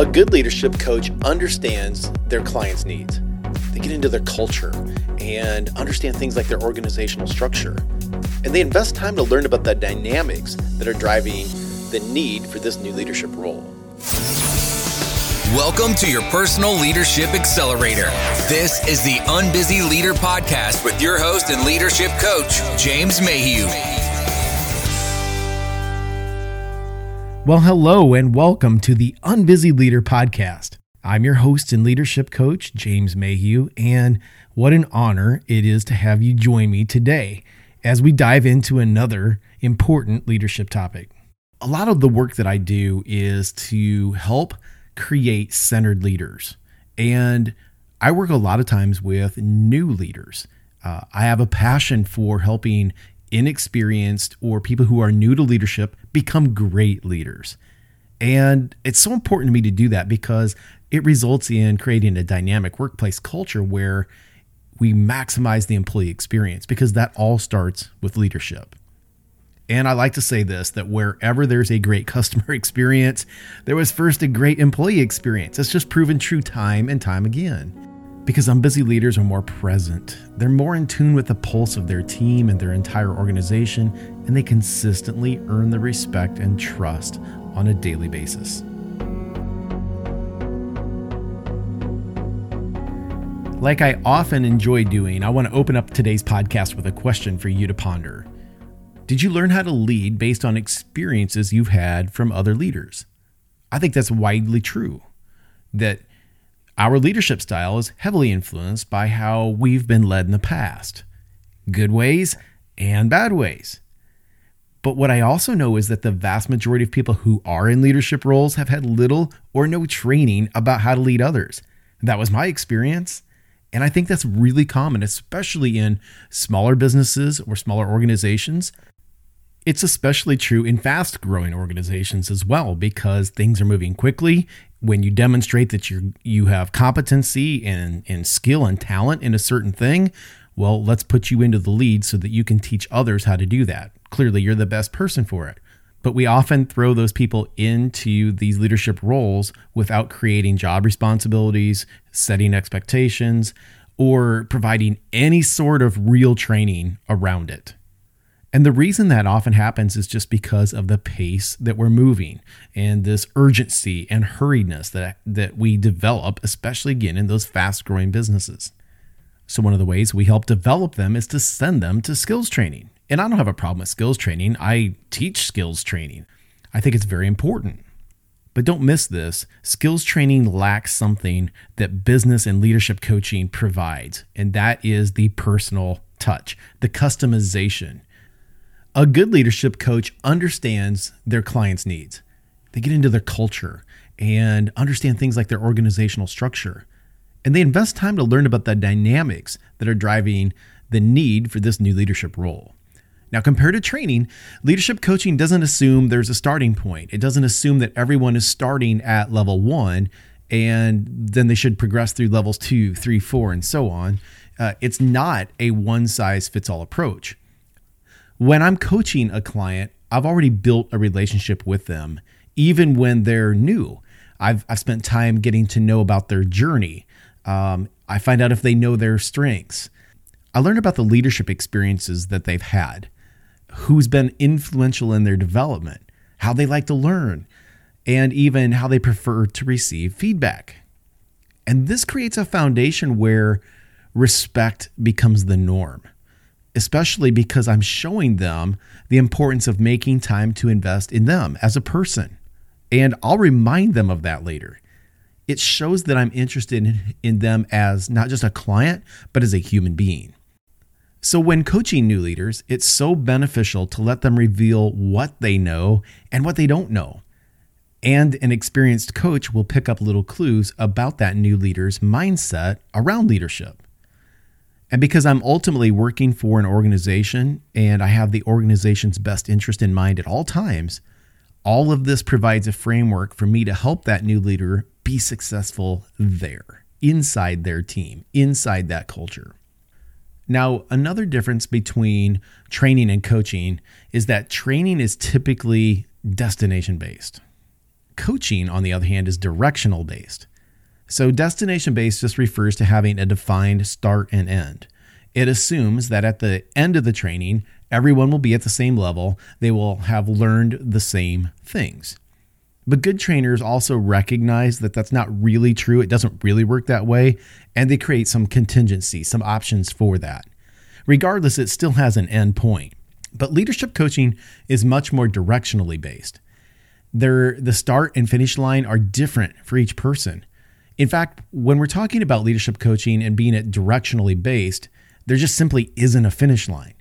A good leadership coach understands their client's needs. They get into their culture and understand things like their organizational structure. And they invest time to learn about the dynamics that are driving the need for this new leadership role. Welcome to your personal leadership accelerator. This is the Unbusy Leader Podcast with your host and leadership coach, James Mayhew. Well, hello and welcome to the Unbusy Leader Podcast. I'm your host and leadership coach, James Mayhew, and what an honor it is to have you join me today as we dive into another important leadership topic. A lot of the work that I do is to help create centered leaders, and I work a lot of times with new leaders. Uh, I have a passion for helping inexperienced or people who are new to leadership become great leaders. And it's so important to me to do that because it results in creating a dynamic workplace culture where we maximize the employee experience because that all starts with leadership. And I like to say this that wherever there's a great customer experience, there was first a great employee experience. It's just proven true time and time again because Unbusy leaders are more present. They're more in tune with the pulse of their team and their entire organization, and they consistently earn the respect and trust on a daily basis. Like I often enjoy doing, I want to open up today's podcast with a question for you to ponder. Did you learn how to lead based on experiences you've had from other leaders? I think that's widely true. That our leadership style is heavily influenced by how we've been led in the past good ways and bad ways. But what I also know is that the vast majority of people who are in leadership roles have had little or no training about how to lead others. That was my experience. And I think that's really common, especially in smaller businesses or smaller organizations. It's especially true in fast growing organizations as well because things are moving quickly when you demonstrate that you you have competency and, and skill and talent in a certain thing, well, let's put you into the lead so that you can teach others how to do that. Clearly, you're the best person for it. But we often throw those people into these leadership roles without creating job responsibilities, setting expectations, or providing any sort of real training around it. And the reason that often happens is just because of the pace that we're moving and this urgency and hurriedness that, that we develop, especially again in those fast growing businesses. So, one of the ways we help develop them is to send them to skills training. And I don't have a problem with skills training, I teach skills training. I think it's very important. But don't miss this skills training lacks something that business and leadership coaching provides, and that is the personal touch, the customization a good leadership coach understands their client's needs. They get into their culture and understand things like their organizational structure. And they invest time to learn about the dynamics that are driving the need for this new leadership role. Now, compared to training, leadership coaching doesn't assume there's a starting point. It doesn't assume that everyone is starting at level one and then they should progress through levels two, three, four, and so on. Uh, it's not a one size fits all approach when I'm coaching a client, I've already built a relationship with them, even when they're new. I've, I've spent time getting to know about their journey. Um, I find out if they know their strengths. I learn about the leadership experiences that they've had, who's been influential in their development, how they like to learn, and even how they prefer to receive feedback. And this creates a foundation where respect becomes the norm especially because I'm showing them the importance of making time to invest in them as a person. And I'll remind them of that later. It shows that I'm interested in, them as not just a client, but as a human being. So, when coaching new leaders, it's so beneficial to let them reveal what they know and what they don't know. And an experienced coach will pick up little clues about that new leader's mindset around leadership. And because I'm ultimately working for an organization and I have the organization's best interest in mind at all times, all of this provides a framework for me to help that new leader be successful there, inside their team, inside that culture. Now, another difference between training and coaching is that training is typically destination based. coaching, on the other hand, is directional based. So, destination based just refers to having a defined start and end. It assumes that at the end of the training, everyone will be at the same level, they will have learned the same things. But good trainers also recognize that that's not really true. It doesn't really work that way. And they create some contingency, some options for that. Regardless, it still has an end point. But leadership coaching is much more directionally based. They're, the start and finish line are different for each person. In fact, when we're talking about leadership coaching and being it directionally based, there just simply isn't a finish line.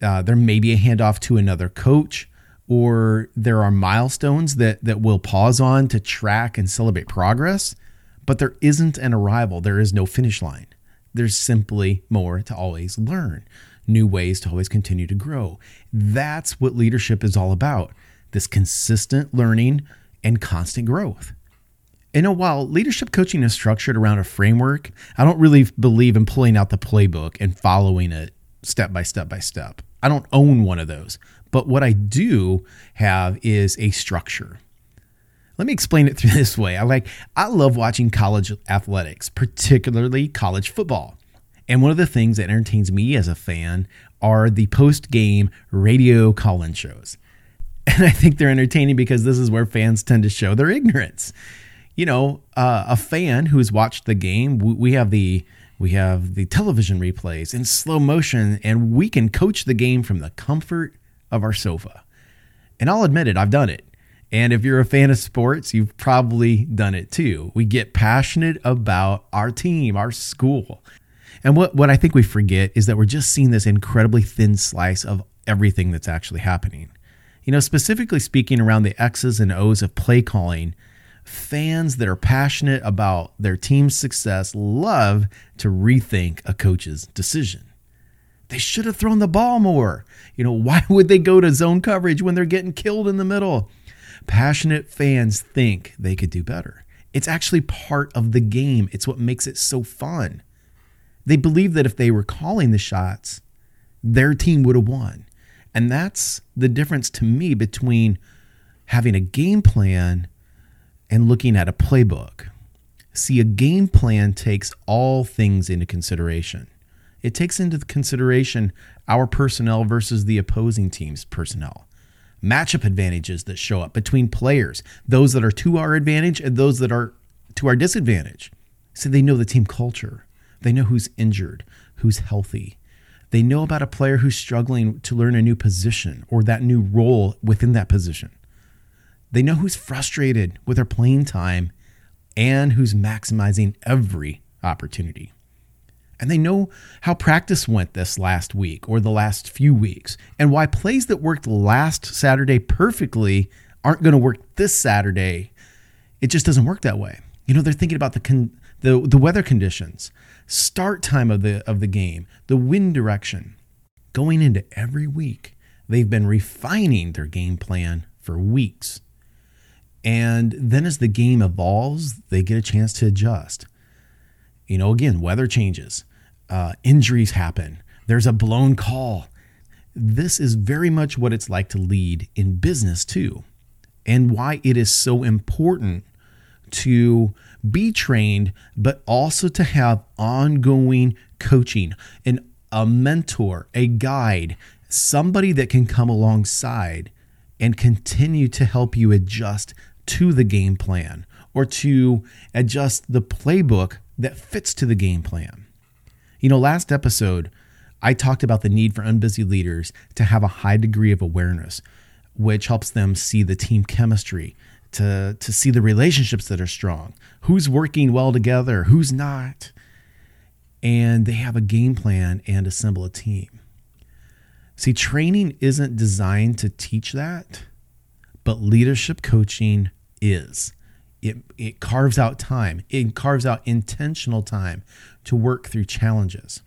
Uh, there may be a handoff to another coach, or there are milestones that that we'll pause on to track and celebrate progress, but there isn't an arrival. There is no finish line. There's simply more to always learn, new ways to always continue to grow. That's what leadership is all about. This consistent learning and constant growth. And while leadership coaching is structured around a framework, I don't really believe in pulling out the playbook and following it step by step by step. I don't own one of those. But what I do have is a structure. Let me explain it through this way. I like I love watching college athletics, particularly college football. And one of the things that entertains me as a fan are the post-game radio call-in shows. And I think they're entertaining because this is where fans tend to show their ignorance. You know, uh, a fan who's watched the game, we have the we have the television replays in slow motion, and we can coach the game from the comfort of our sofa. And I'll admit it, I've done it. And if you're a fan of sports, you've probably done it too. We get passionate about our team, our school. And what, what I think we forget is that we're just seeing this incredibly thin slice of everything that's actually happening. You know, specifically speaking around the X's and O's of play calling, fans that are passionate about their team's success love to rethink a coach's decision. They should have thrown the ball more. You know, why would they go to zone coverage when they're getting killed in the middle? Passionate fans think they could do better. It's actually part of the game, it's what makes it so fun. They believe that if they were calling the shots, their team would have won. And that's the difference to me between having a game plan and looking at a playbook. See, a game plan takes all things into consideration. It takes into consideration our personnel versus the opposing team's personnel. Matchup advantages that show up between players, those that are to our advantage and those that are to our disadvantage. So they know the team culture. They know who's injured, who's healthy. They know about a player who's struggling to learn a new position or that new role within that position. They know who's frustrated with their playing time and who's maximizing every opportunity and they know how practice went this last week or the last few weeks and why plays that worked last Saturday perfectly aren't going to work this Saturday. It just doesn't work that way. You know, they're thinking about the con- the the weather conditions, start time of the of the game, the wind direction. Going into every week, they've been refining their game plan for weeks. And then as the game evolves, they get a chance to adjust. You know, again, weather changes, uh, injuries happen, there's a blown call. This is very much what it's like to lead in business, too, and why it is so important to be trained, but also to have ongoing coaching and a mentor, a guide, somebody that can come alongside and continue to help you adjust to the game plan or to adjust the playbook that fits to the game plan. You know, last episode, I talked about the need for unbusy leaders to have a high degree of awareness, which helps them see the team chemistry, to, to see the relationships that are strong, who's working well together, who's not. And they have a game plan and assemble a team. See, training isn't designed to teach that, but leadership coaching is. It, it carves out time, it carves out intentional time to work through challenges.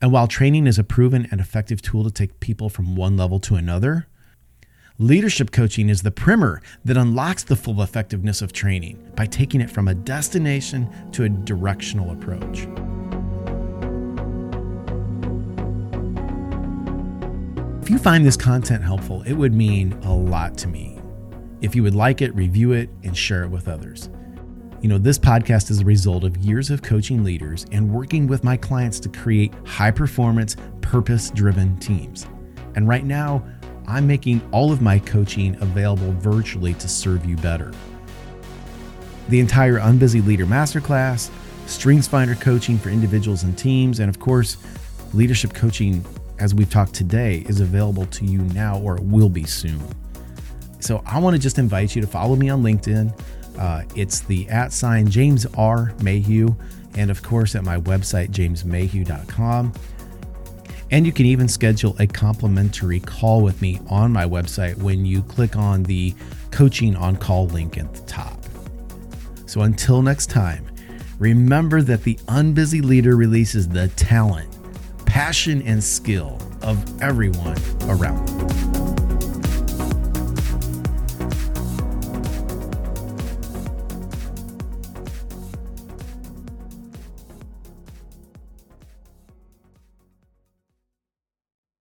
And while training is a proven and effective tool to take people from one level to another, leadership coaching is the primer that unlocks the full effectiveness of training by taking it from a destination to a directional approach. If you find this content helpful, it would mean a lot to me If you would like it, review it and share it with others. You know, this podcast is a result of years of coaching leaders and working with my clients to create high performance, purpose driven teams. And right now, I'm making all of my coaching available virtually to serve you better. The entire Unbusy Leader Masterclass, StrengthsFinder coaching for individuals and teams, and of course, leadership coaching, as we've talked today, is available to you now or it will be soon. So I want to just invite you to follow me on LinkedIn. Uh, it's the at sign James R. Mayhew, and of course at my website, jamesmayhew.com. And you can even schedule a complimentary call with me on my website when you click on the coaching on call link at the top. So until next time, remember that the unbusy leader releases the talent, passion, and skill of everyone around them.